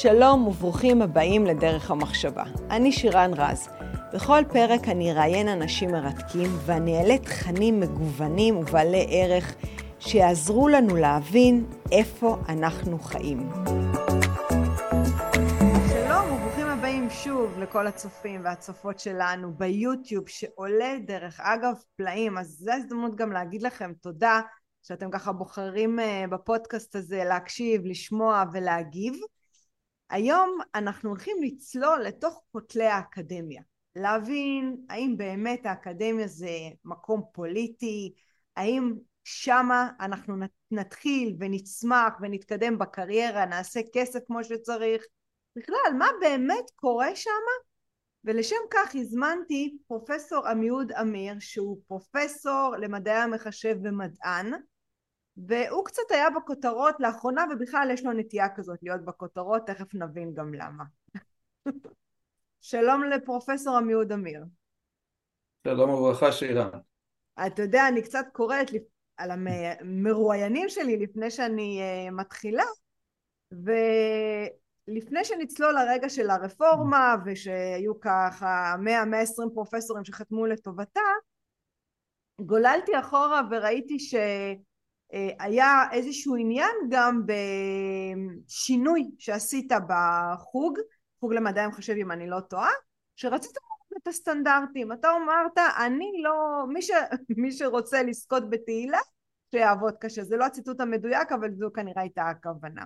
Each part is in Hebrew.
שלום וברוכים הבאים לדרך המחשבה. אני שירן רז. בכל פרק אני אראיין אנשים מרתקים ואני אעלה תכנים מגוונים ובעלי ערך שיעזרו לנו להבין איפה אנחנו חיים. שלום וברוכים הבאים שוב לכל הצופים והצופות שלנו ביוטיוב שעולה דרך אגב פלאים, אז זו ההזדמנות גם להגיד לכם תודה שאתם ככה בוחרים אה, בפודקאסט הזה להקשיב, לשמוע ולהגיב. היום אנחנו הולכים לצלול לתוך כותלי האקדמיה, להבין האם באמת האקדמיה זה מקום פוליטי, האם שמה אנחנו נתחיל ונצמח ונתקדם בקריירה, נעשה כסף כמו שצריך, בכלל מה באמת קורה שמה? ולשם כך הזמנתי פרופסור עמיהוד אמיר שהוא פרופסור למדעי המחשב ומדען והוא קצת היה בכותרות לאחרונה ובכלל יש לו נטייה כזאת להיות בכותרות, תכף נבין גם למה. שלום לפרופסור עמיהוד אמיר. שלום וברכה שירן. אתה יודע, אני קצת קוראת על המרואיינים שלי לפני שאני uh, מתחילה, ולפני שנצלול לרגע של הרפורמה ושהיו ככה 100-120 פרופסורים שחתמו לטובתה, גוללתי אחורה וראיתי ש... אה, היה איזשהו עניין גם בשינוי שעשית בחוג, חוג למדעי המחשב אם אני לא טועה, שרצית את הסטנדרטים, אתה אמרת אני לא, מי, ש, מי שרוצה לזכות בתהילה שיעבוד קשה, זה לא הציטוט המדויק אבל זו כנראה הייתה הכוונה.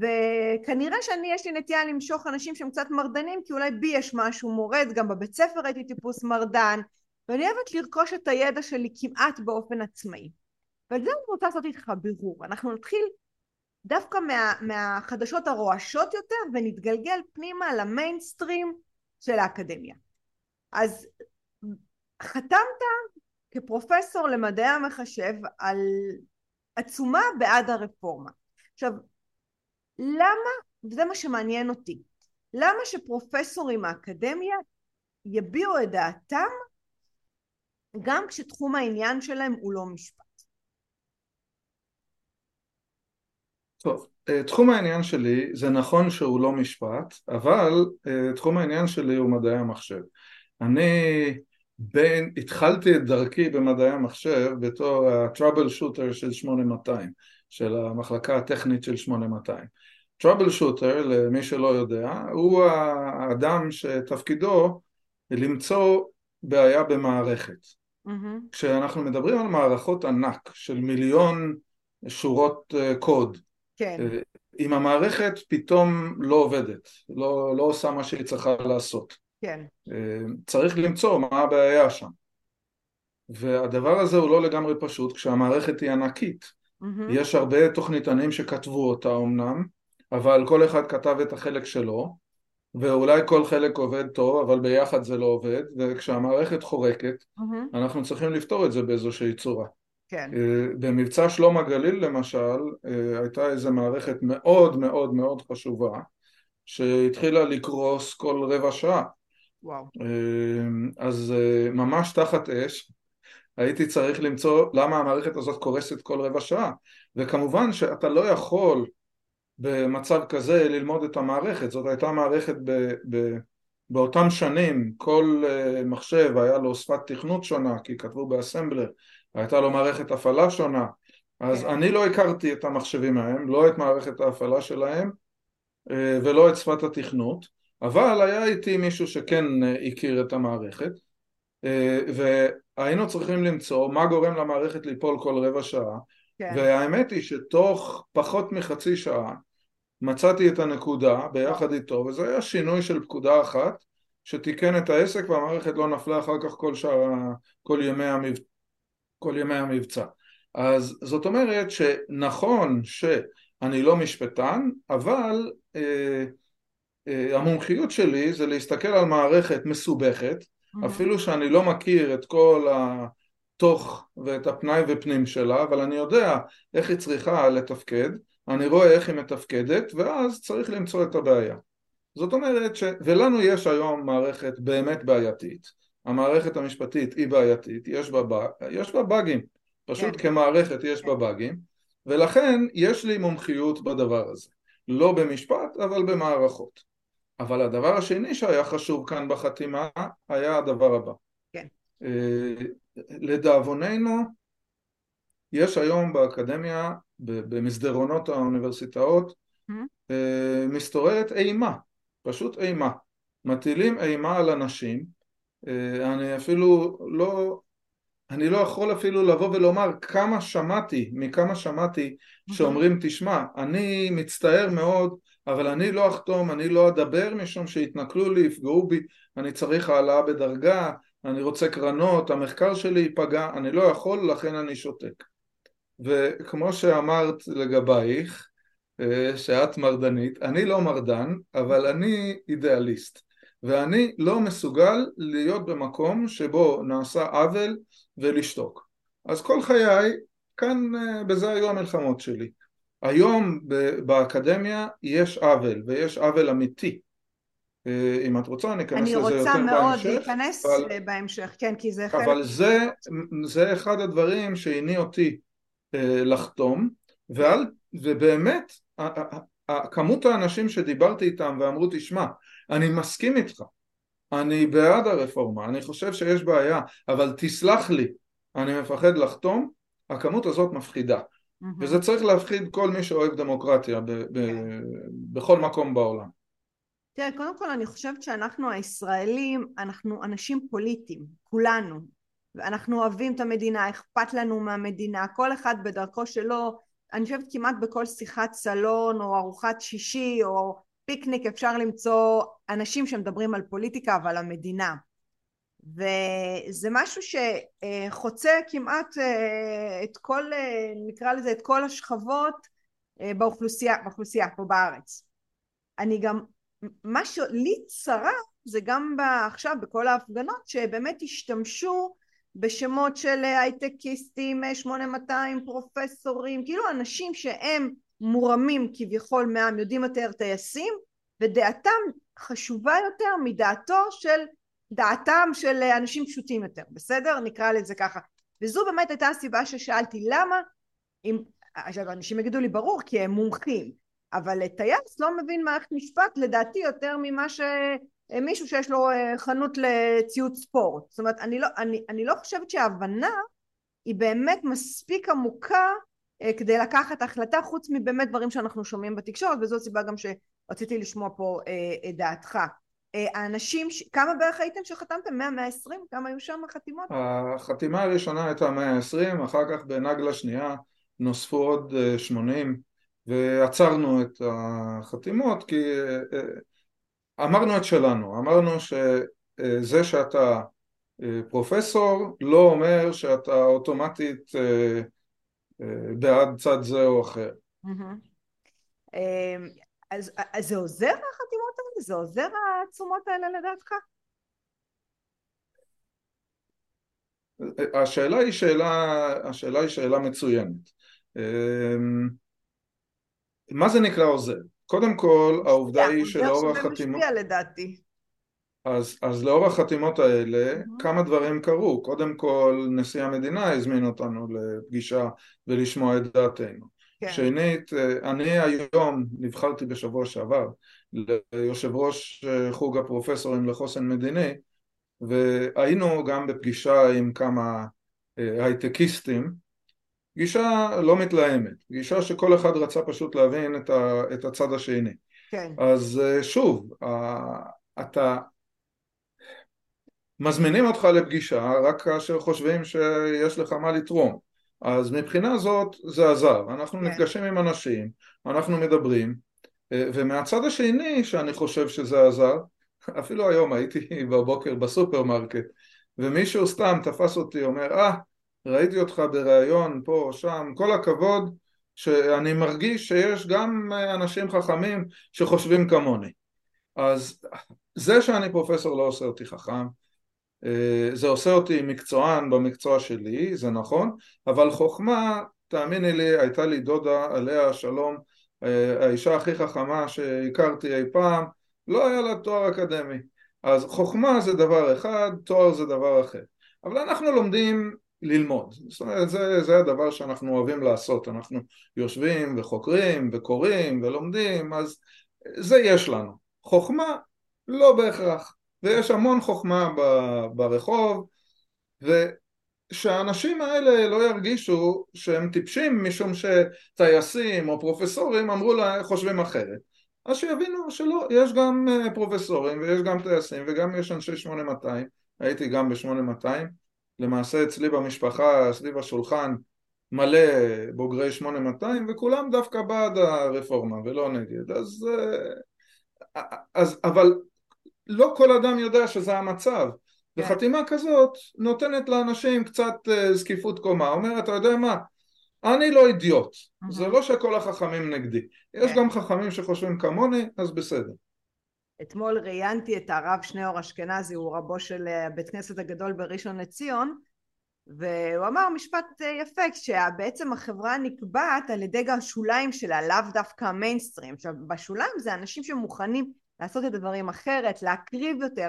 וכנראה שאני יש לי נטייה למשוך אנשים שהם קצת מרדנים כי אולי בי יש משהו מורד, גם בבית ספר הייתי טיפוס מרדן ואני אוהבת לרכוש את הידע שלי כמעט באופן עצמאי ועל זה אני רוצה לעשות איתך בירור. אנחנו נתחיל דווקא מה, מהחדשות הרועשות יותר ונתגלגל פנימה למיינסטרים של האקדמיה. אז חתמת כפרופסור למדעי המחשב על עצומה בעד הרפורמה. עכשיו, למה, וזה מה שמעניין אותי, למה שפרופסורים מהאקדמיה יביעו את דעתם גם כשתחום העניין שלהם הוא לא משפט? טוב, אה, תחום העניין שלי, זה נכון שהוא לא משפט, אבל אה, תחום העניין שלי הוא מדעי המחשב. אני בין, התחלתי את דרכי במדעי המחשב בתור ה-trouble shooter של 8200, של המחלקה הטכנית של 8200. trouble shooter, למי שלא יודע, הוא האדם שתפקידו למצוא בעיה במערכת. Mm-hmm. כשאנחנו מדברים על מערכות ענק של מיליון שורות אה, קוד, כן. אה, אם המערכת פתאום לא עובדת, לא, לא עושה מה שהיא צריכה לעשות. כן. אה, צריך למצוא מה הבעיה שם. והדבר הזה הוא לא לגמרי פשוט כשהמערכת היא ענקית. Mm-hmm. יש הרבה תוכניתנים שכתבו אותה אמנם, אבל כל אחד כתב את החלק שלו, ואולי כל חלק עובד טוב, אבל ביחד זה לא עובד, וכשהמערכת חורקת, mm-hmm. אנחנו צריכים לפתור את זה באיזושהי צורה. כן. אה, במבצע שלום הגליל למשל אה, הייתה איזו מערכת מאוד מאוד מאוד חשובה שהתחילה לקרוס כל רבע שעה. וואו. אה, אז ממש תחת אש הייתי צריך למצוא למה המערכת הזאת קורסת כל רבע שעה וכמובן שאתה לא יכול במצב כזה ללמוד את המערכת זאת הייתה מערכת ב, ב, באותם שנים כל מחשב היה לו שפת תכנות שונה כי כתבו באסמבלר הייתה לו מערכת הפעלה שונה אז כן. אני לא הכרתי את המחשבים ההם, לא את מערכת ההפעלה שלהם אה, ולא את שפת התכנות אבל היה איתי מישהו שכן אה, הכיר את המערכת אה, והיינו צריכים למצוא מה גורם למערכת ליפול כל רבע שעה כן. והאמת היא שתוך פחות מחצי שעה מצאתי את הנקודה ביחד איתו וזה היה שינוי של פקודה אחת שתיקן את העסק והמערכת לא נפלה אחר כך כל, שעה, כל ימי המבצע כל ימי המבצע. אז זאת אומרת שנכון שאני לא משפטן, אבל אה, אה, המומחיות שלי זה להסתכל על מערכת מסובכת, mm-hmm. אפילו שאני לא מכיר את כל התוך ואת הפנאי ופנים שלה, אבל אני יודע איך היא צריכה לתפקד, אני רואה איך היא מתפקדת, ואז צריך למצוא את הבעיה. זאת אומרת ש... ולנו יש היום מערכת באמת בעייתית, המערכת המשפטית היא בעייתית, יש בה, יש בה באגים, פשוט כן. כמערכת יש בה באגים, ולכן יש לי מומחיות בדבר הזה. לא במשפט אבל במערכות. אבל הדבר השני שהיה חשוב כאן בחתימה היה הדבר הבא. כן. לדאבוננו יש היום באקדמיה במסדרונות האוניברסיטאות mm-hmm. מסתוררת אימה, פשוט אימה. מטילים אימה על אנשים, אני אפילו לא, אני לא יכול אפילו לבוא ולומר כמה שמעתי, מכמה שמעתי שאומרים תשמע, אני מצטער מאוד אבל אני לא אחתום, אני לא אדבר משום שיתנכלו לי, יפגעו בי, אני צריך העלאה בדרגה, אני רוצה קרנות, המחקר שלי ייפגע, אני לא יכול, לכן אני שותק. וכמו שאמרת לגבייך, אה, שאת מרדנית, אני לא מרדן, אבל אני אידיאליסט. ואני לא מסוגל להיות במקום שבו נעשה עוול ולשתוק. אז כל חיי, כאן אה, בזה היו המלחמות שלי. היום באקדמיה יש עוול, ויש עוול אמיתי. אה, אם את רוצה אני אכנס לזה יותר בהמשך. אני רוצה מאוד להיכנס אבל, בהמשך, כן, כי זה חלק... אבל זה, זה אחד הדברים שהניע אותי אה, לחתום, ועל, ובאמת כמות האנשים שדיברתי איתם ואמרו תשמע, אני מסכים איתך, אני בעד הרפורמה, אני חושב שיש בעיה, אבל תסלח לי, אני מפחד לחתום, הכמות הזאת מפחידה. Mm-hmm. וזה צריך להפחיד כל מי שאוהב דמוקרטיה ב- ב- כן. בכל מקום בעולם. תראה, קודם כל אני חושבת שאנחנו הישראלים, אנחנו אנשים פוליטיים, כולנו. ואנחנו אוהבים את המדינה, אכפת לנו מהמדינה, כל אחד בדרכו שלו, אני חושבת כמעט בכל שיחת סלון או ארוחת שישי או פיקניק אפשר למצוא אנשים שמדברים על פוליטיקה ועל המדינה. וזה משהו שחוצה כמעט אה, את כל, אה, נקרא לזה, את כל השכבות אה, באוכלוסייה, באוכלוסייה פה בארץ. אני גם, מה שלי צרה זה גם עכשיו בכל ההפגנות שבאמת השתמשו בשמות של הייטקיסטים, 8200 פרופסורים, כאילו אנשים שהם מורמים כביכול מעם, יודעים יותר טייסים, ודעתם חשובה יותר מדעתו של דעתם של אנשים פשוטים יותר, בסדר? נקרא לזה ככה. וזו באמת הייתה הסיבה ששאלתי למה, אם, עכשיו אנשים יגידו לי ברור כי הם מומחים, אבל טייס לא מבין מערכת משפט לדעתי יותר ממה שמישהו שיש לו אה, חנות לציוד ספורט. זאת אומרת, אני לא, אני, אני לא חושבת שההבנה היא באמת מספיק עמוקה כדי לקחת החלטה חוץ מבאמת דברים שאנחנו שומעים בתקשורת וזו הסיבה גם שרציתי לשמוע פה אה, את דעתך. האנשים, כמה בערך הייתם שחתמתם? 100, 120? כמה היו שם החתימות? החתימה הראשונה הייתה 120, אחר כך בנגלה שנייה נוספו עוד 80 ועצרנו את החתימות כי אמרנו את שלנו, אמרנו שזה שאתה פרופסור לא אומר שאתה אוטומטית בעד צד זה או אחר. אז זה עוזר החתימות האלה? זה עוזר התשומות האלה לדעתך? השאלה היא שאלה, השאלה היא שאלה מצוינת. מה זה נקרא עוזר? קודם כל העובדה היא שלאור החתימות... זה משפיע לדעתי. אז, אז לאור החתימות האלה mm-hmm. כמה דברים קרו. קודם כל נשיא המדינה הזמין אותנו לפגישה ולשמוע את דעתנו. כן. שנית, אני היום נבחרתי בשבוע שעבר ליושב ראש חוג הפרופסורים לחוסן מדיני והיינו גם בפגישה עם כמה אה, הייטקיסטים פגישה לא מתלהמת, פגישה שכל אחד רצה פשוט להבין את, ה, את הצד השני. כן. אז אה, שוב, אתה מזמינים אותך לפגישה רק כאשר חושבים שיש לך מה לתרום. אז מבחינה זאת זה עזר, אנחנו כן. נפגשים עם אנשים, אנחנו מדברים אה, ומהצד השני שאני חושב שזה עזר אפילו היום הייתי בבוקר בסופרמרקט ומישהו סתם תפס אותי אומר אה ראיתי אותך בריאיון פה או שם כל הכבוד שאני מרגיש שיש גם אנשים חכמים שחושבים כמוני. אז זה שאני פרופסור לא עושה אותי חכם אה, זה עושה אותי מקצוען במקצוע שלי, זה נכון, אבל חוכמה, תאמיני לי, הייתה לי דודה עליה השלום, אה, האישה הכי חכמה שהכרתי אי פעם, לא היה לה תואר אקדמי. אז חוכמה זה דבר אחד, תואר זה דבר אחר. אבל אנחנו לומדים ללמוד. זאת אומרת, זה, זה הדבר שאנחנו אוהבים לעשות, אנחנו יושבים וחוקרים וקוראים ולומדים, אז זה יש לנו. חוכמה לא בהכרח, ויש המון חוכמה ברחוב, ושהאנשים האלה לא ירגישו שהם טיפשים משום שטייסים או פרופסורים אמרו לה, חושבים אחרת. אז שיבינו שלא, יש גם אה, פרופסורים ויש גם טייסים וגם יש אנשי 8200, הייתי גם ב-8200, למעשה אצלי במשפחה, סביב השולחן, מלא בוגרי 8200 וכולם דווקא בעד הרפורמה ולא נגד, אז, אה, אז אבל לא כל אדם יודע שזה המצב כן. וחתימה כזאת נותנת לאנשים קצת אה, זקיפות קומה, אומר אתה יודע מה אני לא אידיוט, mm-hmm. זה לא שכל החכמים נגדי, יש כן. גם חכמים שחושבים כמוני, אז בסדר. אתמול ראיינתי את הרב שניאור אשכנזי, הוא רבו של אה, בית כנסת הגדול בראשון לציון, והוא אמר משפט אה, יפה, שבעצם החברה נקבעת על ידי גם השוליים שלה, לאו דווקא המיינסטרים. עכשיו, בשוליים זה אנשים שמוכנים לעשות את הדברים אחרת, להקריב יותר,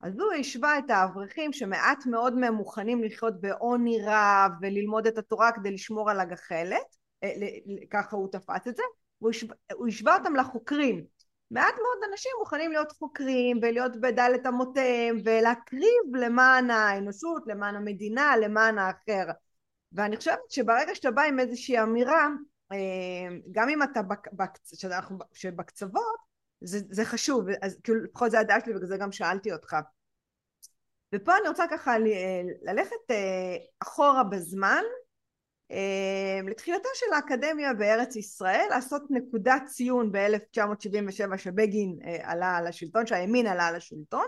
אז הוא השווה את האברכים שמעט מאוד מהם מוכנים לחיות בעוני רב וללמוד את התורה כדי לשמור על הגחלת, אה, ככה הוא תפס את זה, והוא השווה אותם לחוקרים. מעט מאוד אנשים מוכנים להיות חוקרים ולהיות בדלת אמותיהם ולהקריב למען האנושות, למען המדינה, למען האחר. ואני חושבת שברגע שאתה בא עם איזושהי אמירה, אה, גם אם אתה בקצוות, זה, זה חשוב, אז כאילו לפחות זה הדעה שלי ובגלל זה גם שאלתי אותך. ופה אני רוצה ככה ללכת אה, אחורה בזמן אה, לתחילתה של האקדמיה בארץ ישראל, לעשות נקודת ציון ב-1977 שבגין אה, עלה על השלטון, שהימין עלה על השלטון,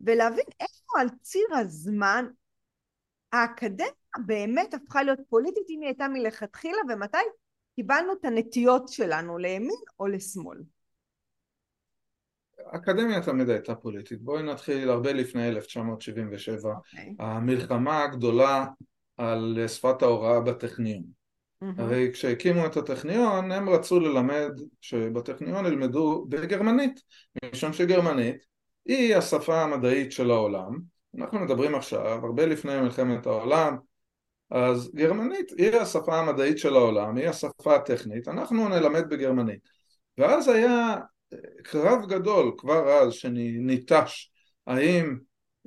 ולהבין איפה על ציר הזמן האקדמיה באמת הפכה להיות פוליטית אם היא הייתה מלכתחילה ומתי קיבלנו את הנטיות שלנו לימין או לשמאל. האקדמיה תמיד הייתה פוליטית. בואי נתחיל הרבה לפני 1977. Okay. אוקיי. המלחמה הגדולה על שפת ההוראה בטכניון. Mm-hmm. הרי כשהקימו את הטכניון הם רצו ללמד שבטכניון ילמדו בגרמנית, משום שגרמנית היא השפה המדעית של העולם. אנחנו מדברים עכשיו, הרבה לפני מלחמת העולם, אז גרמנית היא השפה המדעית של העולם, היא השפה הטכנית, אנחנו נלמד בגרמנית. ואז היה קרב גדול כבר אז שניטש האם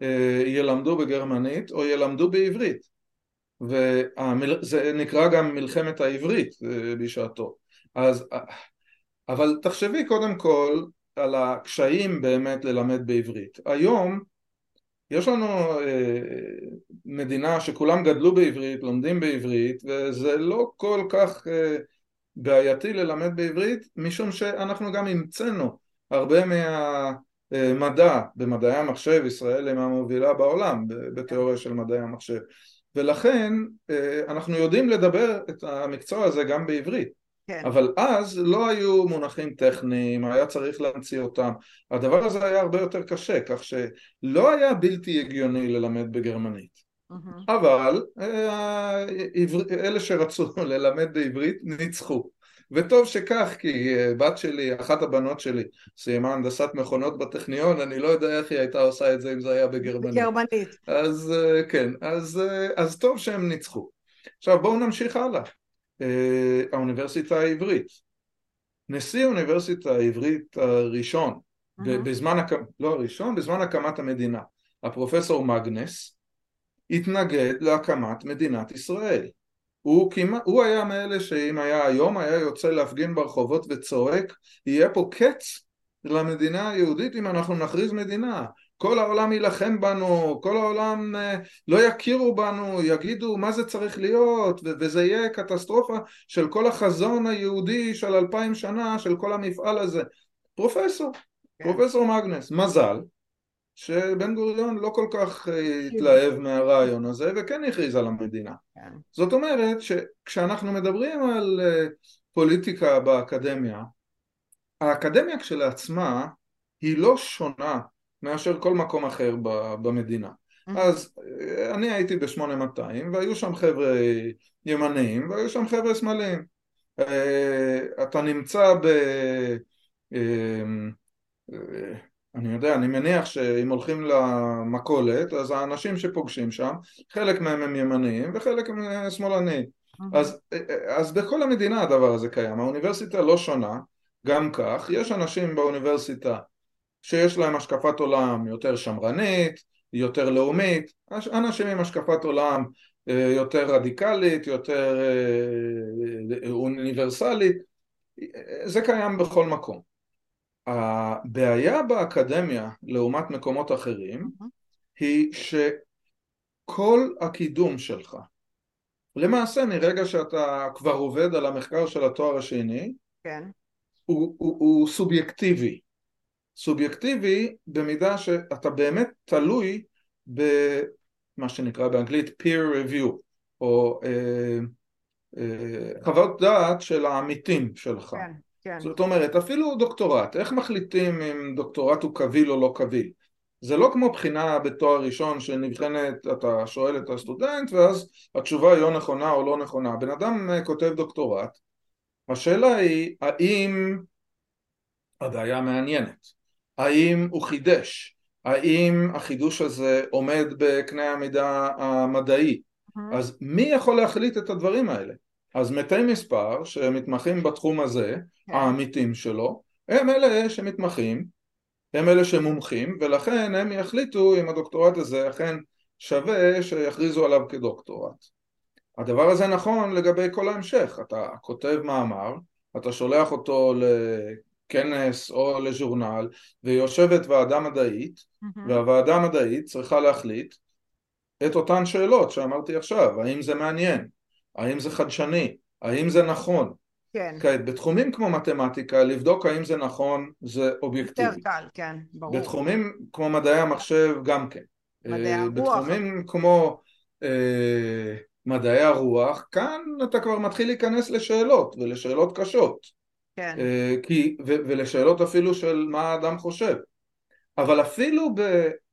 אה, ילמדו בגרמנית או ילמדו בעברית. וזה נקרא גם מלחמת העברית אה, בשעתו. אז אבל תחשבי קודם כל על הקשיים באמת ללמד בעברית. היום יש לנו אה, מדינה שכולם גדלו בעברית, לומדים בעברית וזה לא כל כך אה, בעייתי ללמד בעברית משום שאנחנו גם המצאנו הרבה מהמדע במדעי המחשב, ישראל היא מהמובילה בעולם בתיאוריה של מדעי המחשב ולכן אה, אנחנו יודעים לדבר את המקצוע הזה גם בעברית כן. אבל אז לא היו מונחים טכניים, היה צריך להמציא אותם הדבר הזה היה הרבה יותר קשה כך שלא היה בלתי הגיוני ללמד בגרמנית. אבל אה, אלה שרצו ללמד בעברית ניצחו. וטוב שכך כי אה, בת שלי, אחת הבנות שלי סיימה הנדסת מכונות בטכניון אני לא יודע איך היא הייתה עושה את זה אם זה היה בגרמנית. בגרמנית. אז אה, כן, אז, אז טוב שהם ניצחו. עכשיו בואו נמשיך הלאה. האוניברסיטה העברית. נשיא האוניברסיטה העברית הראשון mm-hmm. בזמן, לא הראשון, בזמן הקמת המדינה הפרופסור מגנס התנגד להקמת מדינת ישראל. הוא, כמעט, הוא היה מאלה שאם היה היום היה יוצא להפגין ברחובות וצועק יהיה פה קץ למדינה היהודית אם אנחנו נכריז מדינה כל העולם יילחם בנו, כל העולם אה, לא יכירו בנו, יגידו מה זה צריך להיות וזה יהיה קטסטרופה של כל החזון היהודי של אלפיים שנה, של כל המפעל הזה. פרופסור, כן. פרופסור מגנס, מזל שבן גוריון לא כל כך אה, התלהב מהרעיון הזה וכן הכריז על המדינה. כן. זאת אומרת שכשאנחנו מדברים על אה, פוליטיקה באקדמיה, האקדמיה כשלעצמה היא לא שונה מאשר כל מקום אחר במדינה. אז אה, אני הייתי ב-8200 והיו שם חבר'ה ימניים והיו שם חבר'ה שמאליים. אתה נמצא ב... אני יודע, אני מניח שאם הולכים למכולת, אז האנשים שפוגשים שם, חלק מהם הם ימניים וחלק הם שמאלניים. אז, אז בכל המדינה הדבר הזה קיים, האוניברסיטה לא שונה, גם כך, יש אנשים באוניברסיטה שיש להם השקפת עולם יותר שמרנית, יותר לאומית, אנשים עם השקפת עולם אה, יותר רדיקלית, יותר אה, אוניברסלית, זה קיים בכל מקום. הבעיה באקדמיה לעומת מקומות אחרים היא שכל הקידום שלך למעשה מרגע שאתה כבר עובד על המחקר של התואר השני כן. הוא, הוא, הוא סובייקטיבי. סובייקטיבי במידה שאתה באמת תלוי במה שנקרא באנגלית peer review או אה, אה, חוות דעת של העמיתים שלך. כן, כן. זאת אומרת אפילו דוקטורט איך מחליטים אם דוקטורט הוא קביל או לא קביל זה לא כמו בחינה בתואר ראשון שנבחנת, אתה שואל את הסטודנט ואז התשובה היא או נכונה או לא נכונה. בן אדם אה, כותב דוקטורט, השאלה היא האם הבעיה מעניינת, האם הוא חידש, האם החידוש הזה עומד בקנה המידה המדעי, mm-hmm. אז מי יכול להחליט את הדברים האלה? אז מתי מספר שמתמחים בתחום הזה, כן. העמיתים שלו, הם אלה שמתמחים הם אלה שמומחים ולכן הם יחליטו אם הדוקטורט הזה אכן שווה שיכריזו עליו כדוקטורט. הדבר הזה נכון לגבי כל ההמשך, אתה כותב מאמר, אתה שולח אותו לכנס או לז'ורנל ויושבת ועדה מדעית mm-hmm. והוועדה המדעית צריכה להחליט את אותן שאלות שאמרתי עכשיו, האם זה מעניין, האם זה חדשני, האם זה נכון, כן. כעת, בתחומים כמו מתמטיקה, לבדוק האם זה נכון, זה אובייקטיבי. יותר קל, כן, ברור. בתחומים כמו מדעי המחשב, גם כן. מדעי אה, הרוח. בתחומים כמו אה, מדעי הרוח, כאן אתה כבר מתחיל להיכנס לשאלות, ולשאלות קשות. כן. אה, כי, ו, ולשאלות אפילו של מה האדם חושב. אבל אפילו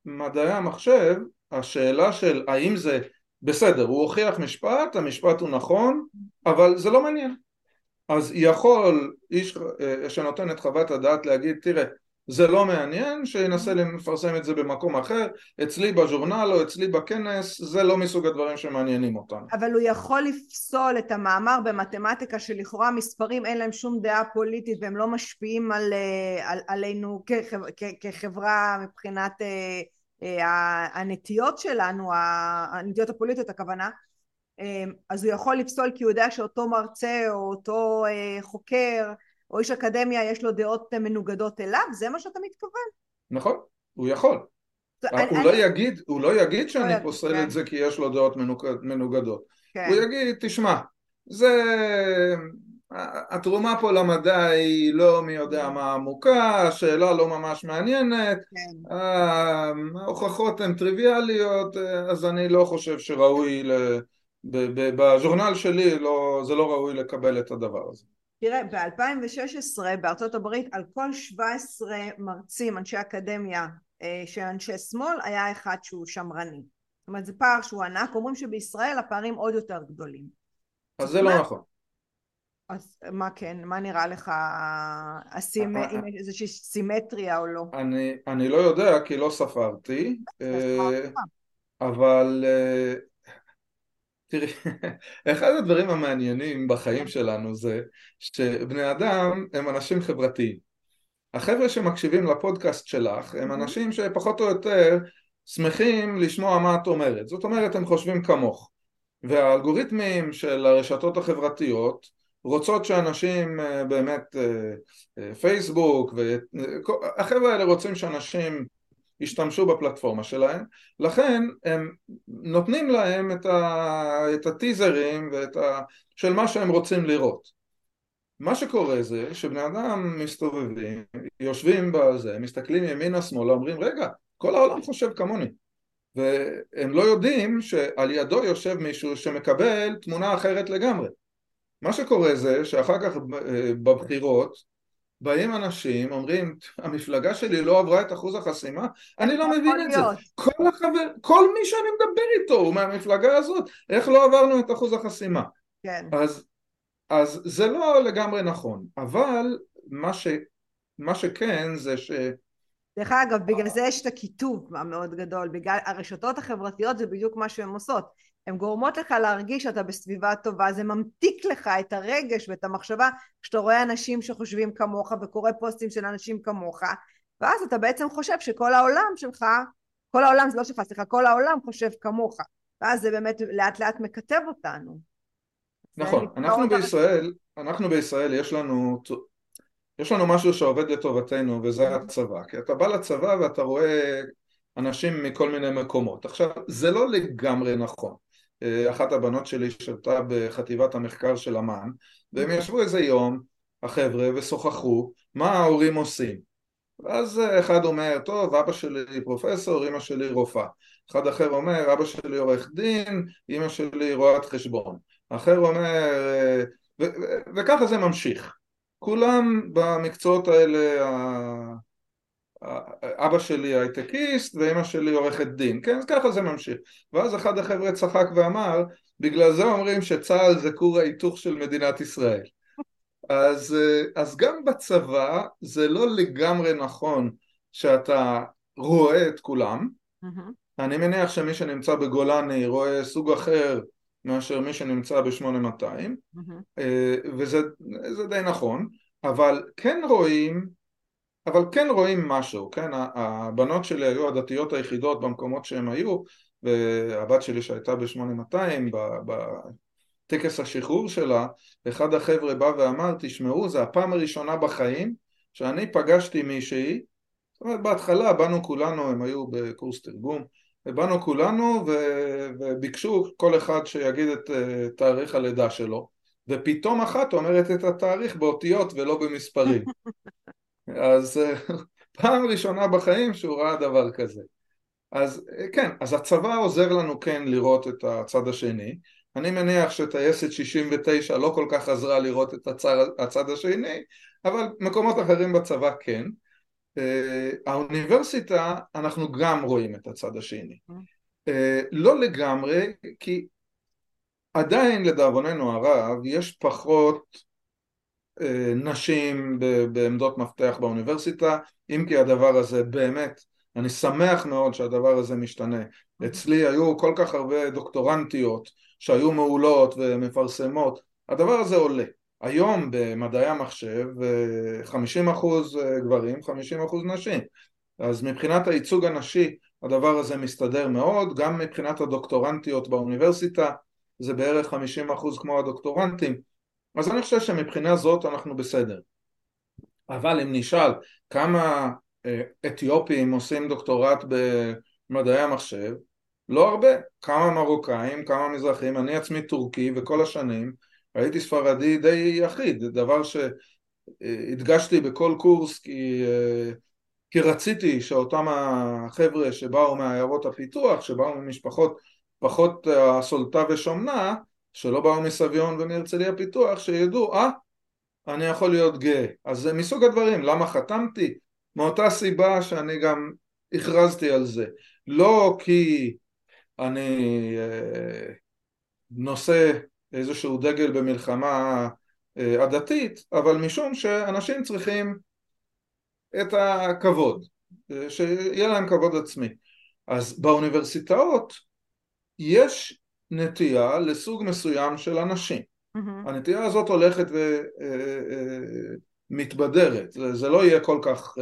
במדעי המחשב, השאלה של האם זה בסדר, הוא הוכיח משפט, המשפט הוא נכון, אבל זה לא מעניין. אז יכול איש אה, שנותן את חוות הדעת להגיד תראה זה לא מעניין שינסה לפרסם את זה במקום אחר אצלי בז'ורנל או אצלי בכנס זה לא מסוג הדברים שמעניינים אותנו אבל הוא יכול לפסול את המאמר במתמטיקה שלכאורה מספרים אין להם שום דעה פוליטית והם לא משפיעים על, אה, על, עלינו כחברה, כחברה מבחינת אה, הנטיות שלנו הנטיות הפוליטיות הכוונה אמ, אז הוא יכול לפסול כי הוא יודע שאותו מרצה או אותו אה, חוקר או איש אקדמיה יש לו דעות מנוגדות אליו? זה מה שאתה מתכוון? נכון, הוא יכול. הוא, לא יגיד, הוא לא יגיד שאני לא פוסל כן. את זה כי יש לו דעות מנוגדות. כן. הוא יגיד, תשמע, זה... התרומה פה למדע היא לא מי יודע מה עמוקה, השאלה לא ממש מעניינת, כן. ההוכחות הן טריוויאליות, אז אני לא חושב שראוי ל... בז'ורנל שלי לא, זה לא ראוי לקבל את הדבר הזה. תראה, ב-2016 בארצות הברית על כל 17 מרצים, אנשי אקדמיה אה, של אנשי שמאל, היה אחד שהוא שמרני. זאת אומרת, זה פער שהוא ענק, אומרים שבישראל הפערים עוד יותר גדולים. אז זה לא נכון. אז מה כן? מה נראה לך, הסימ... אה, אם יש איזושהי סימטריה או לא? אני, אני לא יודע כי לא ספרתי, אה, אבל תראי, אחד הדברים המעניינים בחיים שלנו זה שבני אדם הם אנשים חברתיים. החבר'ה שמקשיבים לפודקאסט שלך הם אנשים שפחות או יותר שמחים לשמוע מה את אומרת. זאת אומרת, הם חושבים כמוך. והאלגוריתמים של הרשתות החברתיות רוצות שאנשים אה, באמת, אה, אה, פייסבוק, והחבר'ה האלה רוצים שאנשים ישתמשו בפלטפורמה שלהם, לכן הם נותנים להם את, ה, את הטיזרים ואת ה, של מה שהם רוצים לראות. מה שקורה זה שבני אדם מסתובבים, יושבים בזה, מסתכלים ימינה שמאלה, אומרים רגע, כל העולם חושב כמוני והם לא יודעים שעל ידו יושב מישהו שמקבל תמונה אחרת לגמרי. מה שקורה זה שאחר כך אה, בבחירות באים אנשים, אומרים, המפלגה שלי לא עברה את אחוז החסימה, אני לא מבין את זה. כל החבר, כל מי שאני מדבר איתו הוא מהמפלגה הזאת, איך לא עברנו את אחוז החסימה? כן. אז, אז זה לא לגמרי נכון, אבל מה, ש, מה שכן זה דרך אגב, בגלל זה יש את הקיטוב המאוד גדול, בגלל הרשתות החברתיות זה בדיוק מה שהן עושות. הן גורמות לך להרגיש שאתה בסביבה טובה, זה ממתיק לך את הרגש ואת המחשבה כשאתה רואה אנשים שחושבים כמוך וקורא פוסטים של אנשים כמוך, ואז אתה בעצם חושב שכל העולם שלך, כל העולם זה לא שלך, סליחה, כל העולם חושב כמוך, ואז זה באמת לאט לאט מקטב אותנו. נכון, אנחנו בישראל, אנחנו בישראל יש לנו יש לנו משהו שעובד לטובתנו וזה הצבא, כי אתה בא לצבא ואתה רואה אנשים מכל מיני מקומות. עכשיו, זה לא לגמרי נכון. אה, אחת הבנות שלי שרתה בחטיבת המחקר של אמ"ן, והם ישבו איזה יום, החבר'ה, ושוחחו מה ההורים עושים. ואז אחד אומר, טוב, אבא שלי פרופסור, אמא שלי רופאה. אחד אחר אומר, אבא שלי עורך דין, אמא שלי רואת חשבון. אחר אומר, אה, וככה זה ממשיך. כולם במקצועות האלה, אבא שלי הייטקיסט ואמא שלי עורכת דין, כן? אז ככה זה ממשיך. ואז אחד החבר'ה צחק ואמר, בגלל זה אומרים שצה"ל זה כור ההיתוך של מדינת ישראל. אז, אז גם בצבא זה לא לגמרי נכון שאתה רואה את כולם. Mm-hmm. אני מניח שמי שנמצא בגולני רואה סוג אחר מאשר מי שנמצא ב-8200 mm-hmm. אה, וזה די נכון אבל כן רואים אבל כן רואים משהו, כן, הבנות שלי היו הדתיות היחידות במקומות שהם היו והבת שלי שהייתה ב-8200 בטקס השחרור שלה אחד החבר'ה בא ואמר תשמעו זה הפעם הראשונה בחיים שאני פגשתי מישהי. זאת אומרת בהתחלה באנו כולנו הם היו בקורס תרגום ובאנו כולנו ו... וביקשו כל אחד שיגיד את uh, תאריך הלידה שלו ופתאום אחת אומרת את התאריך באותיות ולא במספרים אז uh, פעם ראשונה בחיים שהוא ראה דבר כזה. אז uh, כן, אז הצבא עוזר לנו כן לראות את הצד השני. אני מניח שטייסת 69 לא כל כך עזרה לראות את הצד, הצד השני אבל מקומות אחרים בצבא כן. אה, האוניברסיטה אנחנו גם רואים את הצד השני. אה, לא לגמרי כי עדיין לדאבוננו הרב יש פחות אה, נשים בעמדות מפתח באוניברסיטה אם כי הדבר הזה באמת אני שמח מאוד שהדבר הזה משתנה. אצלי היו כל כך הרבה דוקטורנטיות שהיו מעולות ומפרסמות הדבר הזה עולה. היום במדעי המחשב 50% אה, גברים, 50% נשים. אז מבחינת הייצוג הנשי הדבר הזה מסתדר מאוד. גם מבחינת הדוקטורנטיות באוניברסיטה זה בערך 50% כמו הדוקטורנטים אז אני חושב שמבחינה זאת אנחנו בסדר. אבל אם נשאל כמה אה, אתיופים עושים דוקטורט במדעי המחשב לא הרבה, כמה מרוקאים, כמה מזרחים, אני עצמי טורקי וכל השנים הייתי ספרדי די יחיד, דבר שהדגשתי בכל קורס כי, כי רציתי שאותם החבר'ה שבאו מעיירות הפיתוח, שבאו ממשפחות פחות הסולטה ושומנה, שלא באו מסביון ומהרצליה פיתוח, שידעו, אה, אני יכול להיות גאה. אז זה מסוג הדברים, למה חתמתי? מאותה סיבה שאני גם הכרזתי על זה. לא כי אני אה, נושא איזשהו דגל במלחמה אה, עדתית, אבל משום שאנשים צריכים את הכבוד, אה, שיהיה להם כבוד עצמי. אז באוניברסיטאות יש נטייה לסוג מסוים של אנשים. Mm-hmm. הנטייה הזאת הולכת ומתבדרת, אה, זה לא יהיה כל כך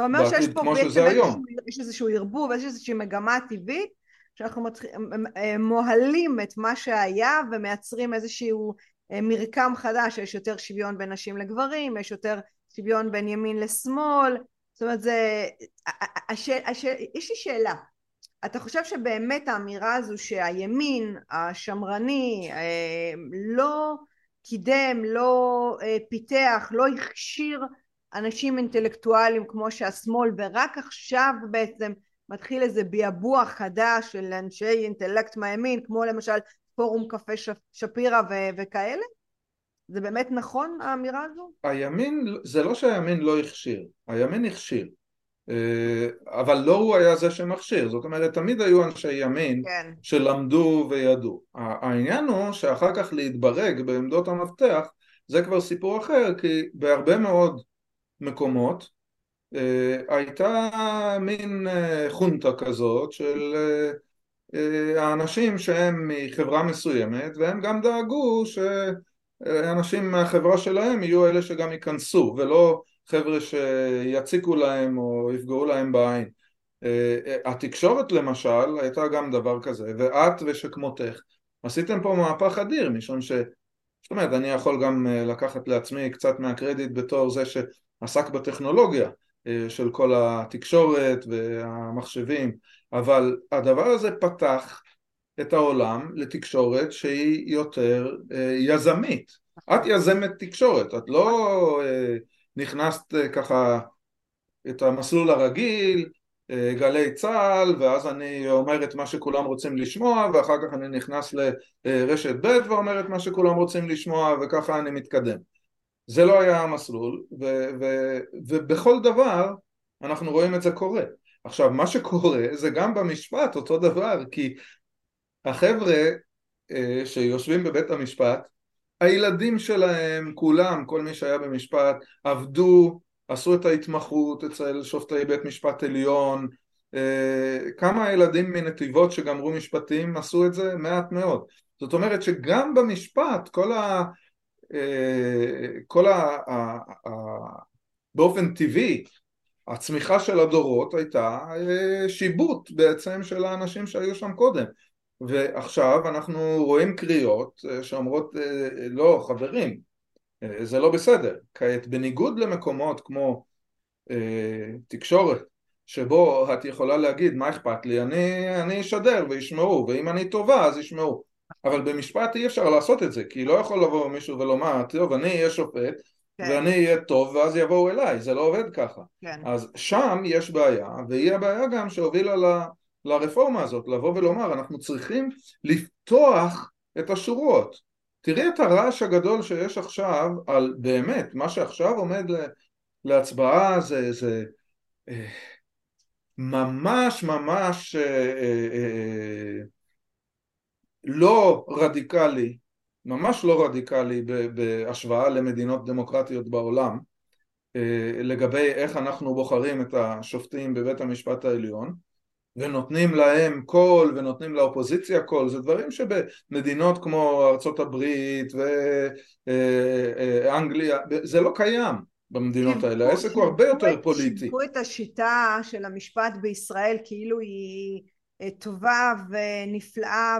אתה אומר שיש פה בעצם איזשהו ערבוב, יש איזושהי מגמה טבעית שאנחנו מוהלים את מה שהיה ומייצרים איזשהו אה, מרקם חדש, יש יותר שוויון בין נשים לגברים, יש יותר שוויון בין ימין לשמאל, זאת אומרת זה, השאל, השאל, יש לי שאלה, אתה חושב שבאמת האמירה הזו שהימין השמרני אה, לא קידם, לא אה, פיתח, לא הכשיר אנשים אינטלקטואלים כמו שהשמאל ורק עכשיו בעצם מתחיל איזה ביאבוע חדש של אנשי אינטלקט מהימין, כמו למשל פורום קפה שפירא וכאלה? זה באמת נכון האמירה הזו? הימין, זה לא שהימין לא הכשיר, הימין הכשיר. אה, אבל לא הוא היה זה שמכשיר, זאת אומרת תמיד היו אנשי ימין כן. שלמדו וידעו. העניין הוא שאחר כך להתברג בעמדות המפתח זה כבר סיפור אחר כי בהרבה מאוד מקומות הייתה מין חונטה כזאת של האנשים שהם מחברה מסוימת והם גם דאגו שאנשים מהחברה שלהם יהיו אלה שגם ייכנסו ולא חבר'ה שיציקו להם או יפגעו להם בעין. התקשורת למשל הייתה גם דבר כזה ואת ושכמותך עשיתם פה מהפך אדיר משום ש... זאת אומרת אני יכול גם לקחת לעצמי קצת מהקרדיט בתור זה שעסק בטכנולוגיה של כל התקשורת והמחשבים אבל הדבר הזה פתח את העולם לתקשורת שהיא יותר יזמית. את יזמת תקשורת את לא נכנסת ככה את המסלול הרגיל גלי צה"ל ואז אני אומר את מה שכולם רוצים לשמוע ואחר כך אני נכנס לרשת ב' ואומר את מה שכולם רוצים לשמוע וככה אני מתקדם. זה לא היה המסלול ו- ו- ובכל דבר אנחנו רואים את זה קורה. עכשיו מה שקורה זה גם במשפט אותו דבר כי החבר'ה אה, שיושבים בבית המשפט הילדים שלהם כולם כל מי שהיה במשפט עבדו עשו את ההתמחות אצל שופטי בית משפט עליון. אה, כמה ילדים מנתיבות שגמרו משפטים עשו את זה? מעט מאוד. זאת אומרת שגם במשפט כל ה... אה, כל ה... באופן טבעי הצמיחה של הדורות הייתה אה, שיבוט בעצם של האנשים שהיו שם קודם ועכשיו אנחנו רואים קריאות שאומרות לא חברים זה לא בסדר. כעת בניגוד למקומות כמו אה, תקשורת שבו את יכולה להגיד מה אכפת לי, אני, אני אשדר וישמעו ואם אני טובה אז ישמעו אבל במשפט אי אפשר לעשות את זה כי לא יכול לבוא מישהו ולומר טוב אני אהיה שופט כן. ואני אהיה טוב ואז יבואו אליי זה לא עובד ככה כן. אז שם יש בעיה והיא הבעיה גם שהובילה ל, לרפורמה הזאת לבוא ולומר אנחנו צריכים לפתוח את השורות. תראי את הרעש הגדול שיש עכשיו על באמת, מה שעכשיו עומד להצבעה זה, זה אה, ממש ממש אה, אה, לא רדיקלי, ממש לא רדיקלי בהשוואה למדינות דמוקרטיות בעולם לגבי איך אנחנו בוחרים את השופטים בבית המשפט העליון ונותנים להם קול ונותנים לאופוזיציה קול זה דברים שבמדינות כמו ארצות הברית ואנגליה זה לא קיים במדינות האלה העסק הוא הרבה יותר פוליטי. שיפרו את השיטה של המשפט בישראל כאילו היא טובה ונפלאה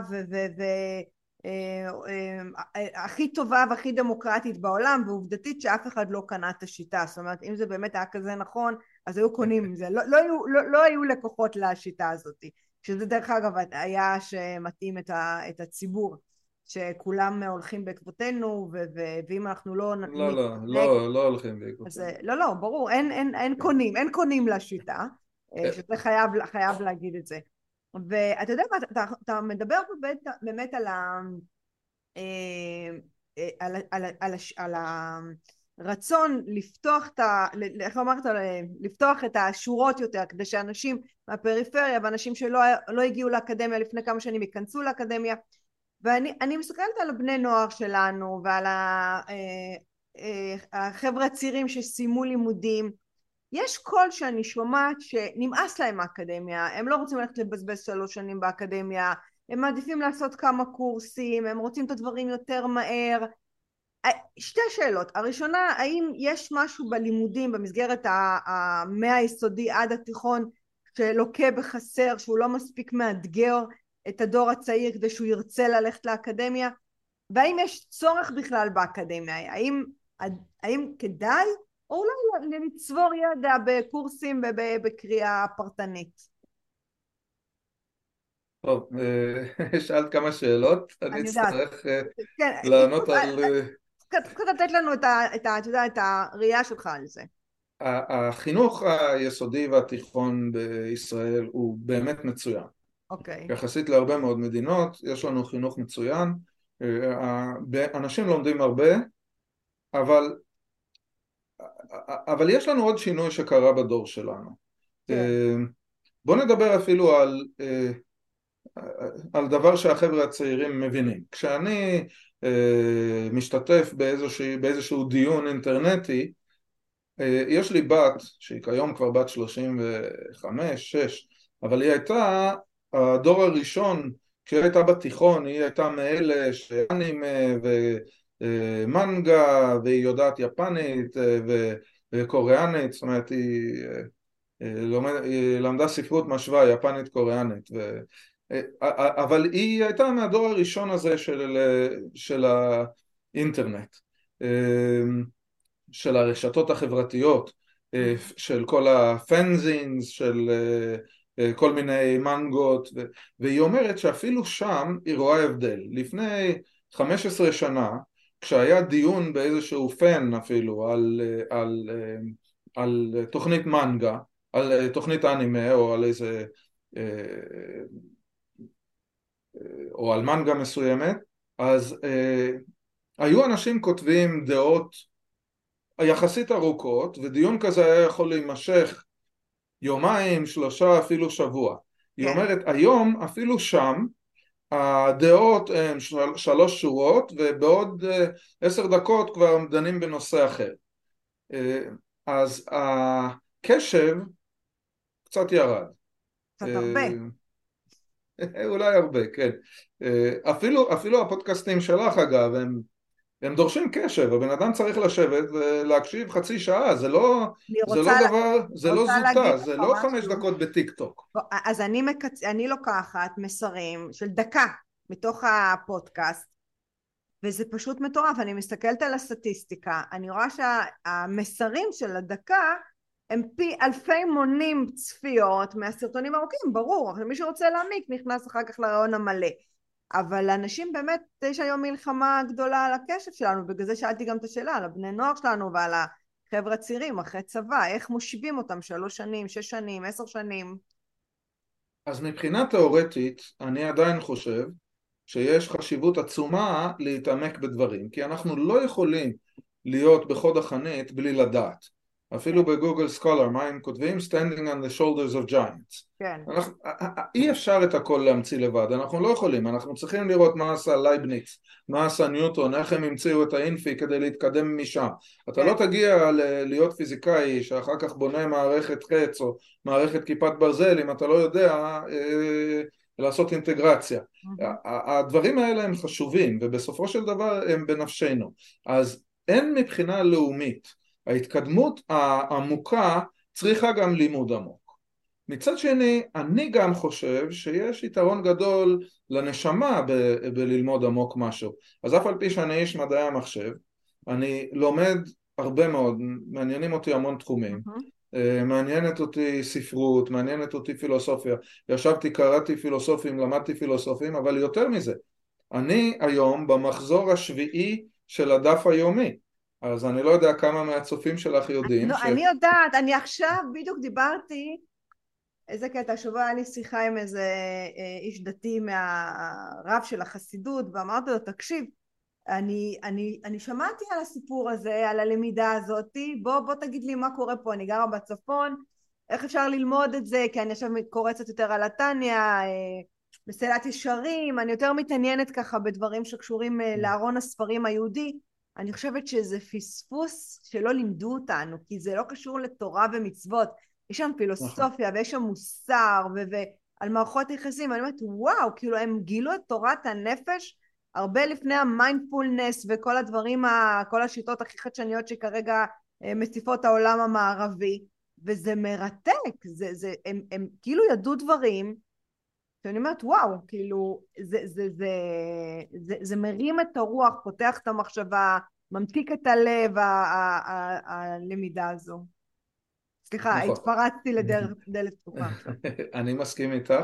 והכי טובה והכי דמוקרטית בעולם ועובדתית שאף אחד לא קנה את השיטה זאת אומרת אם זה באמת היה כזה נכון אז היו קונים עם זה, לא, לא, היו, לא, לא היו לקוחות לשיטה הזאת, שזה דרך אגב היה שמתאים את, ה, את הציבור, שכולם הולכים בעקבותינו, ו, ו, ואם אנחנו לא... לא, לא, לא, לא, לא הולכים בעקבותינו. אז, לא, לא, ברור, אין, אין, אין קונים, אין קונים לשיטה, אה, שזה חייב, חייב להגיד את זה. ואתה יודע מה, אתה, אתה מדבר באמת, באמת על ה... אה, אה, על, על, על, על, על, על רצון לפתוח את ה... איך אמרת? לפתוח את השורות יותר כדי שאנשים מהפריפריה ואנשים שלא לא הגיעו לאקדמיה לפני כמה שנים ייכנסו לאקדמיה ואני מסתכלת על הבני נוער שלנו ועל אה, החבר'ה הצעירים שסיימו לימודים יש קול שאני שומעת שנמאס להם מהאקדמיה הם לא רוצים ללכת לבזבז שלוש שנים באקדמיה הם מעדיפים לעשות כמה קורסים הם רוצים את הדברים יותר מהר. שתי שאלות, הראשונה האם יש משהו בלימודים במסגרת המאה עד התיכון שלוקה בחסר שהוא לא מספיק מאתגר את הדור הצעיר כדי שהוא ירצה ללכת לאקדמיה? והאם יש צורך בכלל באקדמיה? האם, האם כדאי או אולי לצבור ידע בקורסים ובקריאה פרטנית טוב, אה, שאלת כמה שאלות, אני אצטרך אה, כן, לענות על... קצת לתת לנו את, הראייה שלך על זה. החינוך היסודי והתיכון בישראל הוא באמת מצוין. אוקיי. Okay. יחסית להרבה מאוד מדינות, יש לנו חינוך מצוין. אה, אנשים לומדים הרבה, אבל, אבל יש לנו עוד שינוי שקרה בדור שלנו. כן. אה, בואו נדבר אפילו על, אה, על דבר שהחבר'ה הצעירים מבינים. כשאני אה, משתתף באיזשהו, באיזשהו דיון אינטרנטי יש לי בת, שהיא כיום כבר בת 35-6, אבל היא הייתה הדור הראשון, כשהיא הייתה בתיכון, היא הייתה מאלה שאנימה ומנגה, והיא יודעת יפנית וקוריאנית, זאת אומרת היא, היא למדה ספרות משווה יפנית קוריאנית ו... אבל היא הייתה מהדור הראשון הזה של, של האינטרנט של הרשתות החברתיות של כל הפנזינס של כל מיני מנגות והיא אומרת שאפילו שם היא רואה הבדל. לפני 15 שנה כשהיה דיון באיזשהו פן אפילו על, על, על תוכנית מנגה על תוכנית אנימה או על איזה או על מנגה מסוימת אז אה, היו אנשים כותבים דעות יחסית ארוכות ודיון כזה היה יכול להימשך יומיים, שלושה, אפילו שבוע. היא כן. אומרת היום אפילו שם הדעות הן של, שלוש שורות ובעוד אה, עשר דקות כבר דנים בנושא אחר. אה, אז הקשב קצת ירד. קצת הרבה. אולי הרבה, כן. אפילו, אפילו הפודקאסטים שלך אגב הם, הם דורשים קשב, הבן אדם צריך לשבת ולהקשיב חצי שעה, זה לא, זה לא דבר, זה לא זוטה, זה לא חמש דקות בטיק טוק. אז אני, מקצ... אני לוקחת מסרים של דקה מתוך הפודקאסט וזה פשוט מטורף, אני מסתכלת על הסטטיסטיקה, אני רואה שהמסרים של הדקה הם פי אלפי מונים צפיות מהסרטונים הארוכים, ברור, מי שרוצה להעמיק נכנס אחר כך לרעיון המלא. אבל אנשים באמת, יש היום מלחמה גדולה על הקשב שלנו, בגלל זה שאלתי גם את השאלה על הבני נוער שלנו ועל החבר'ה הצעירים אחרי צבא, איך מושיבים אותם שלוש שנים, שש שנים, עשר שנים. אז מבחינה תאורטית, אני עדיין חושב שיש חשיבות עצומה להתעמק בדברים, כי אנחנו לא יכולים להיות בחוד החנית בלי לדעת. אפילו ב Google Scholar, מה הם כותבים? Standing on the shoulders of giants. כן. אנחנו, אי אפשר את הכל להמציא לבד, אנחנו לא יכולים, אנחנו צריכים לראות מה עשה לייבניץ, מה עשה ניוטון, איך הם המציאו את האינפי כדי להתקדם משם. אתה לא כן. תגיע ל- להיות פיזיקאי שאחר כך בונה מערכת חץ או מערכת כיפת ברזל אם אתה לא יודע אה, לעשות אינטגרציה. הדברים האלה הם חשובים ובסופו של דבר הם בנפשנו. אז אין מבחינה לאומית ההתקדמות העמוקה צריכה גם לימוד עמוק. מצד שני, אני גם חושב שיש יתרון גדול לנשמה ב- בללמוד עמוק משהו. אז אף על פי שאני איש מדעי המחשב, אני לומד הרבה מאוד, מעניינים אותי המון תחומים. Uh-huh. מעניינת אותי ספרות, מעניינת אותי פילוסופיה. ישבתי, קראתי פילוסופים, למדתי פילוסופים, אבל יותר מזה, אני היום במחזור השביעי של הדף היומי. אז אני לא יודע כמה מהצופים שלך יודעים. לא, ש... אני יודעת, אני עכשיו בדיוק דיברתי, איזה קטע, השבוע היה לי שיחה עם איזה אה, איש דתי מהרב של החסידות, ואמרתי לו, תקשיב, אני, אני, אני שמעתי על הסיפור הזה, על הלמידה הזאתי, בוא, בוא תגיד לי מה קורה פה, אני גרה בצפון, איך אפשר ללמוד את זה, כי אני עכשיו קורצת יותר על התניא, אה, מסילת ישרים, אני יותר מתעניינת ככה בדברים שקשורים אה, לארון הספרים היהודי, אני חושבת שזה פספוס שלא לימדו אותנו, כי זה לא קשור לתורה ומצוות. יש שם פילוסופיה נכון. ויש שם מוסר ו- ועל מערכות יחסים, אני אומרת וואו, כאילו הם גילו את תורת הנפש הרבה לפני המיינדפולנס וכל הדברים, ה- כל השיטות הכי חדשניות שכרגע אה, מציפות העולם המערבי, וזה מרתק, זה, זה, הם, הם כאילו ידעו דברים שאני אומרת וואו, כאילו זה, זה, זה, זה, זה מרים את הרוח, פותח את המחשבה, ממתיק את הלב, הלמידה הזו. סליחה, נכון. התפרצתי לדלת פתוחה. אני מסכים איתך,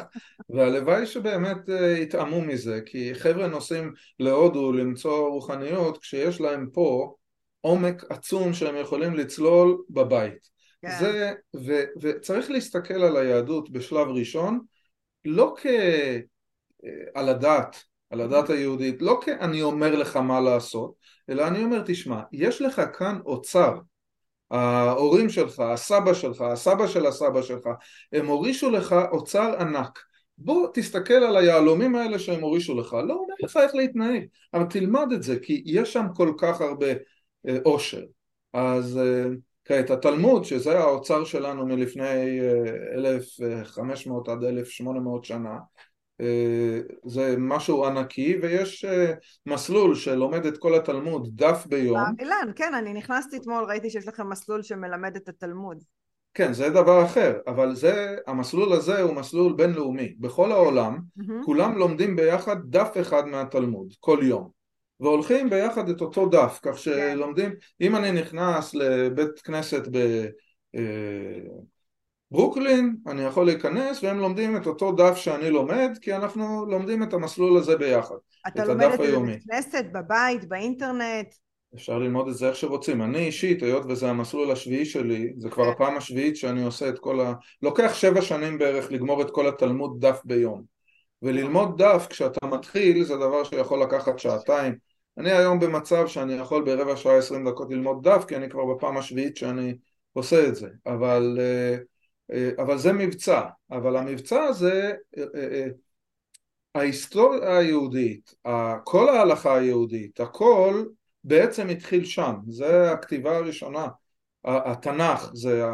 והלוואי שבאמת אה, יטעמו מזה, כי חבר'ה נוסעים להודו למצוא רוחניות כשיש להם פה עומק עצום שהם יכולים לצלול בבית. כן. זה, ו, וצריך להסתכל על היהדות בשלב ראשון לא כ... אה, על הדת, על הדת היהודית, לא כאני אומר לך מה לעשות, אלא אני אומר תשמע, יש לך כאן אוצר, ההורים שלך, הסבא שלך, הסבא של הסבא שלך, הם הורישו לך אוצר ענק. בוא תסתכל על היהלומים האלה שהם הורישו לך, לא אומר לך איך להתנהג, אבל תלמד את זה, כי יש שם כל כך הרבה אושר. אה, אז, אה, כעת התלמוד שזה האוצר שלנו מלפני 1500 עד 1800 שנה זה משהו ענקי ויש מסלול שלומד את כל התלמוד דף ביום. אילן, כן, אני נכנסתי אתמול, ראיתי שיש לכם מסלול שמלמד את התלמוד. כן, זה דבר אחר, אבל זה, המסלול הזה הוא מסלול בינלאומי. בכל העולם, mm-hmm. כולם לומדים ביחד דף אחד מהתלמוד, כל יום. והולכים ביחד את אותו דף, כך כן. שלומדים. אם אני נכנס לבית כנסת בברוקלין, אה, אני יכול להיכנס והם לומדים את אותו דף שאני לומד, כי אנחנו לומדים את המסלול הזה ביחד. אתה לומד את זה בבית כנסת, בבית, באינטרנט? אפשר ללמוד את זה איך שרוצים. אני אישית, היות וזה המסלול השביעי שלי, זה כבר כן. הפעם השביעית שאני עושה את כל ה... לוקח שבע שנים בערך לגמור את כל התלמוד דף ביום. וללמוד דף כשאתה מתחיל זה דבר שיכול לקחת שעתיים. אני היום במצב שאני יכול ברבע שעה עשרים דקות ללמוד דף, כי אני כבר בפעם השביעית שאני עושה את זה. אבל, אה, אה, אבל זה מבצע. אבל המבצע הזה, אה, ההיסטוריה היהודית, כל ההלכה היהודית, הכל בעצם התחיל שם, זה הכתיבה הראשונה, התנ"ך זה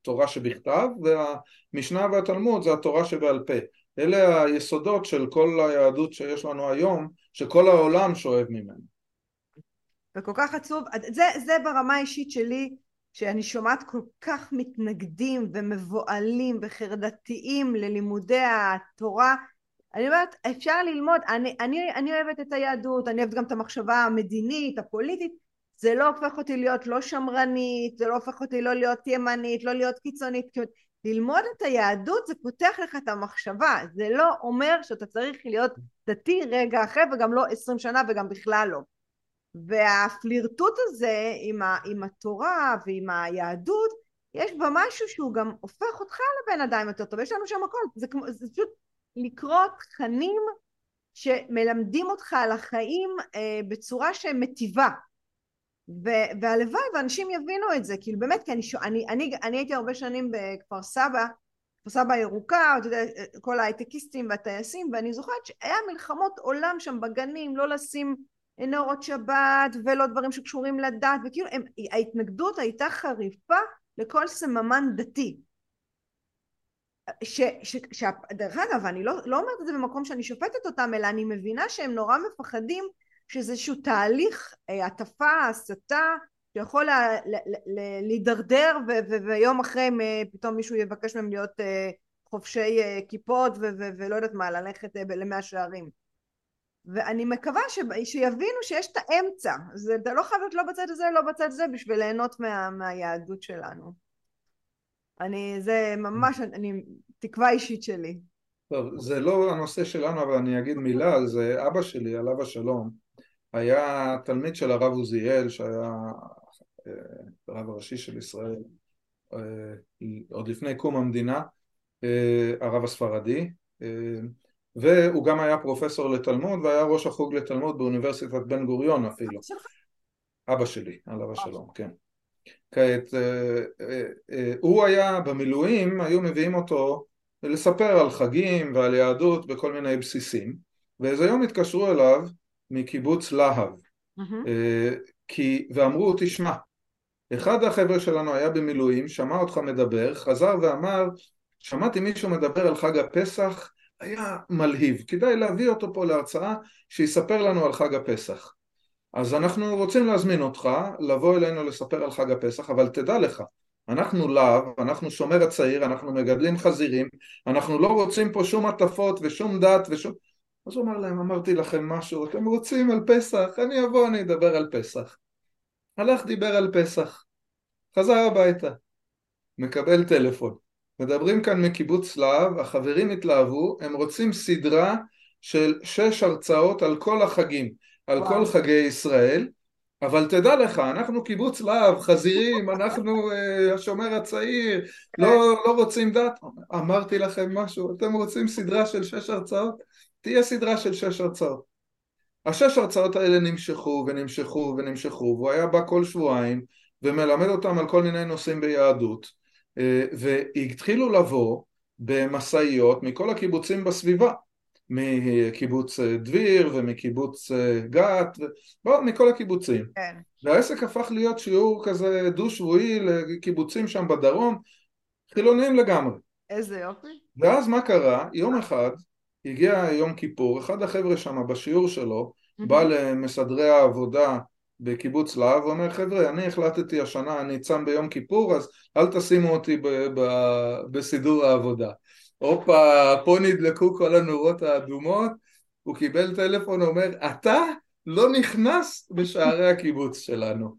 התורה שבכתב והמשנה והתלמוד זה התורה שבעל פה, אלה היסודות של כל היהדות שיש לנו היום, שכל העולם שואב ממנו. וכל כך עצוב, זה, זה ברמה האישית שלי, שאני שומעת כל כך מתנגדים ומבוהלים וחרדתיים ללימודי התורה. אני אומרת, אפשר ללמוד, אני, אני, אני אוהבת את היהדות, אני אוהבת גם את המחשבה המדינית, הפוליטית, זה לא הופך אותי להיות לא שמרנית, זה לא הופך אותי לא להיות ימנית, לא להיות קיצונית, ללמוד את היהדות זה פותח לך את המחשבה, זה לא אומר שאתה צריך להיות דתי רגע אחרי וגם לא עשרים שנה וגם בכלל לא. והפלירטוט הזה עם, ה, עם התורה ועם היהדות, יש בה משהו שהוא גם הופך אותך לבן אדם יותר טוב, יש לנו שם הכל, זה, כמו, זה פשוט לקרוא תכנים שמלמדים אותך על החיים אה, בצורה שמטיבה והלוואי ואנשים יבינו את זה כאילו באמת כי אני, אני, אני, אני הייתי הרבה שנים בכפר סבא כפר סבא ירוקה אתה יודע, כל ההייטקיסטים והטייסים ואני זוכרת שהיה מלחמות עולם שם בגנים לא לשים נאורות שבת ולא דברים שקשורים לדת וכאילו הם, ההתנגדות הייתה חריפה לכל סממן דתי. ש, ש, ש, דרך אגב, אני לא, לא אומרת את זה במקום שאני שופטת אותם, אלא אני מבינה שהם נורא מפחדים שזה איזשהו תהליך אה, הטפה, הסתה, שיכול להידרדר ויום אחרי אה, פתאום מישהו יבקש מהם להיות אה, חובשי כיפות ולא יודעת מה, ללכת למאה שערים. ואני מקווה ש, שיבינו שיש את האמצע, זה, לא חייב להיות לא בצד הזה, לא בצד הזה, בשביל ליהנות מה, מהיהדות שלנו. אני, זה ממש, אני, תקווה אישית שלי. טוב, זה לא הנושא שלנו, אבל אני אגיד מילה זה. אבא שלי, עליו השלום, היה תלמיד של הרב עוזיאל, שהיה אה, הרב הראשי של ישראל, אה, עוד לפני קום המדינה, אה, הרב הספרדי, והוא גם היה פרופסור לתלמוד והיה ראש החוג לתלמוד באוניברסיטת בן גוריון אפילו. אבא שלי, עליו השלום, כן. כעת, הוא היה במילואים, היו מביאים אותו לספר על חגים ועל יהדות בכל מיני בסיסים, ואיזה יום התקשרו אליו מקיבוץ להב, mm-hmm. כי, ואמרו, תשמע, אחד החבר'ה שלנו היה במילואים, שמע אותך מדבר, חזר ואמר, שמעתי מישהו מדבר על חג הפסח, היה מלהיב, כדאי להביא אותו פה להרצאה, שיספר לנו על חג הפסח. אז אנחנו רוצים להזמין אותך לבוא אלינו לספר על חג הפסח, אבל תדע לך, אנחנו להב, אנחנו שומר הצעיר, אנחנו מגדלים חזירים, אנחנו לא רוצים פה שום הטפות ושום דת ושום... אז הוא אמר להם, אמרתי לכם משהו, אתם רוצים על פסח, אני אבוא, אני אדבר על פסח. הלך דיבר על פסח, חזר הביתה, מקבל טלפון. מדברים כאן מקיבוץ להב, החברים התלהבו, הם רוצים סדרה של שש הרצאות על כל החגים. על וואו. כל חגי ישראל, אבל תדע לך, אנחנו קיבוץ להב, חזירים, אנחנו uh, השומר הצעיר, לא, לא רוצים דת. אמרתי לכם משהו, אתם רוצים סדרה של שש הרצאות? תהיה סדרה של שש הרצאות. השש הרצאות האלה נמשכו ונמשכו ונמשכו, והוא היה בא כל שבועיים ומלמד אותם על כל מיני נושאים ביהדות, uh, והתחילו לבוא במשאיות מכל הקיבוצים בסביבה. מקיבוץ דביר ומקיבוץ גת, בוא, מכל הקיבוצים. כן. והעסק הפך להיות שיעור כזה דו-שבועי לקיבוצים שם בדרום, חילוניים לגמרי. איזה יופי. ואז מה קרה? יום אחד הגיע יום כיפור, אחד החבר'ה שם בשיעור שלו בא למסדרי העבודה בקיבוץ להב ואומר חבר'ה אני החלטתי השנה אני צם ביום כיפור אז אל תשימו אותי ב- ב- בסידור העבודה. הופה פה נדלקו כל הנורות האדומות הוא קיבל טלפון אומר אתה לא נכנס בשערי הקיבוץ שלנו.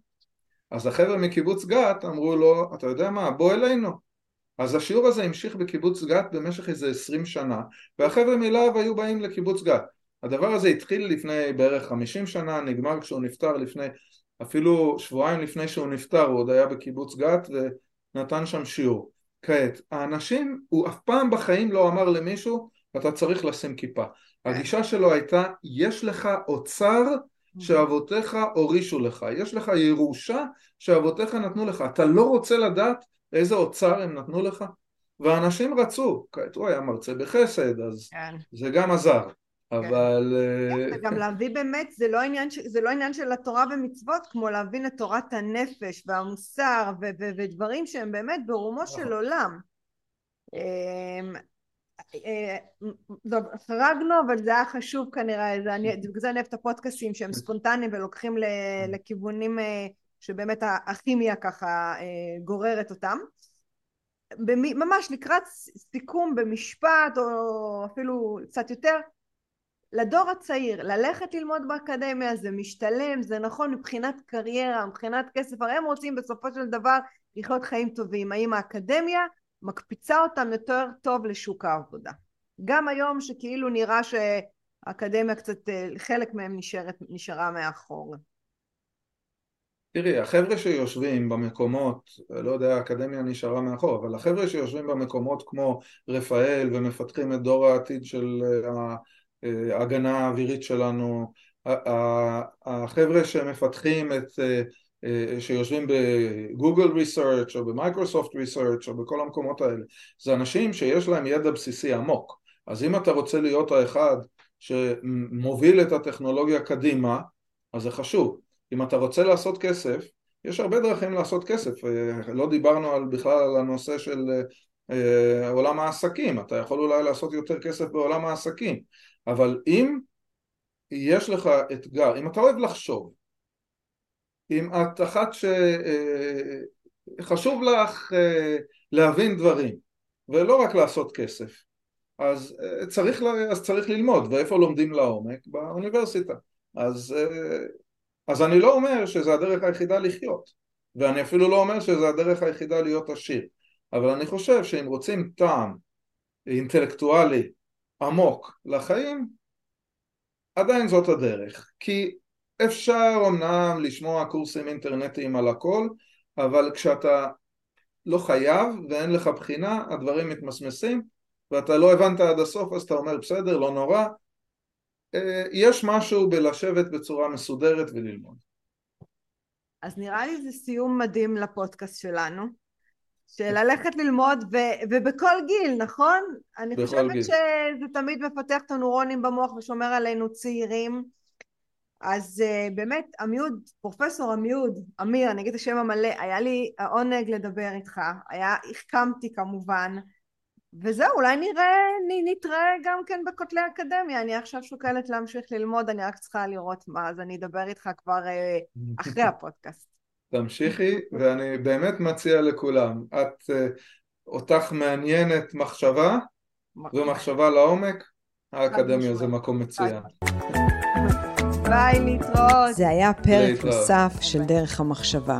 אז החבר'ה מקיבוץ גת אמרו לו אתה יודע מה בוא אלינו אז השיעור הזה המשיך בקיבוץ גת במשך איזה עשרים שנה והחבר'ה מלהב היו באים לקיבוץ גת הדבר הזה התחיל לפני בערך חמישים שנה, נגמר כשהוא נפטר לפני, אפילו שבועיים לפני שהוא נפטר הוא עוד היה בקיבוץ גת ונתן שם שיעור. כעת, האנשים, הוא אף פעם בחיים לא אמר למישהו אתה צריך לשים כיפה. הגישה שלו הייתה יש לך אוצר שאבותיך הורישו לך, יש לך ירושה שאבותיך נתנו לך, אתה לא רוצה לדעת איזה אוצר הם נתנו לך? ואנשים רצו, כעת הוא היה מרצה בחסד אז כן. זה גם עזר כן. אבל... כן, וגם להביא באמת, זה לא, עניין, זה לא עניין של התורה ומצוות, כמו להבין את תורת הנפש והמוסר ו- ו- ודברים שהם באמת ברומו של נכון. עולם. אמ, אה, חרגנו, אבל זה היה חשוב כנראה, בגלל זה אני אוהבת את הפודקאסים שהם ספונטניים ולוקחים לכיוונים אה, שבאמת הכימיה ככה גוררת אותם. ממש לקראת סיכום במשפט או אפילו קצת יותר לדור הצעיר, ללכת ללמוד באקדמיה זה משתלם, זה נכון מבחינת קריירה, מבחינת כסף, הרי הם רוצים בסופו של דבר לחיות חיים טובים, האם האקדמיה מקפיצה אותם יותר טוב לשוק העבודה. גם היום שכאילו נראה שהאקדמיה קצת, אה, חלק מהם נשארת, נשארה מאחור. תראי, החבר'ה שיושבים במקומות, לא יודע, האקדמיה נשארה מאחור, אבל החבר'ה שיושבים במקומות כמו רפאל ומפתחים את דור העתיד של אה, ההגנה האווירית שלנו, החבר'ה שמפתחים את, אה, אה, שיושבים בגוגל ריסרצ' או במייקרוסופט ריסרצ' או בכל המקומות האלה, זה אנשים שיש להם ידע בסיסי עמוק. אז אם אתה רוצה להיות האחד שמוביל את הטכנולוגיה קדימה, אז זה חשוב. אם אתה רוצה לעשות כסף, יש הרבה דרכים לעשות כסף, אה, לא דיברנו על, בכלל על הנושא של עולם העסקים, אתה יכול אולי לעשות יותר כסף בעולם העסקים, אבל אם יש לך אתגר, אם אתה אוהב לחשוב, אם את אחת שחשוב אה, לך אה, להבין דברים ולא רק לעשות כסף אז אה, צריך, אז צריך ללמוד. ואיפה לומדים לעומק? באוניברסיטה. אז, אז אני לא אומר שזה הדרך היחידה לחיות ואני אפילו לא אומר שזה הדרך היחידה להיות עשיר אבל אני חושב שאם רוצים טעם אינטלקטואלי עמוק לחיים, עדיין זאת הדרך. כי אפשר אמנם לשמוע קורסים אינטרנטיים על הכל, אבל כשאתה לא חייב ואין לך בחינה, הדברים מתמסמסים, ואתה לא הבנת עד הסוף, אז אתה אומר בסדר, לא נורא. אה, יש משהו בלשבת בצורה מסודרת וללמוד. אז נראה לי זה סיום מדהים לפודקאסט שלנו. של ללכת ללמוד ו, ובכל גיל, נכון? אני חושבת גיל. שזה תמיד מפתח את הנורונים במוח ושומר עלינו צעירים. אז uh, באמת עמיוד, פרופסור עמיוד, אמיר, אני אגיד את השם המלא, היה לי העונג לדבר איתך, היה, החכמתי כמובן, וזהו, אולי נראה, נתראה גם כן בכותלי האקדמיה, אני עכשיו שוקלת להמשיך ללמוד, אני רק צריכה לראות מה, אז אני אדבר איתך כבר uh, אחרי הפודקאסט. תמשיכי, ואני באמת מציע לכולם, את, אה, אותך מעניינת מחשבה, ומחשבה לעומק, האקדמיה זה מקום מצוין. ביי, להתראות. זה היה פרק נוסף של דרך המחשבה.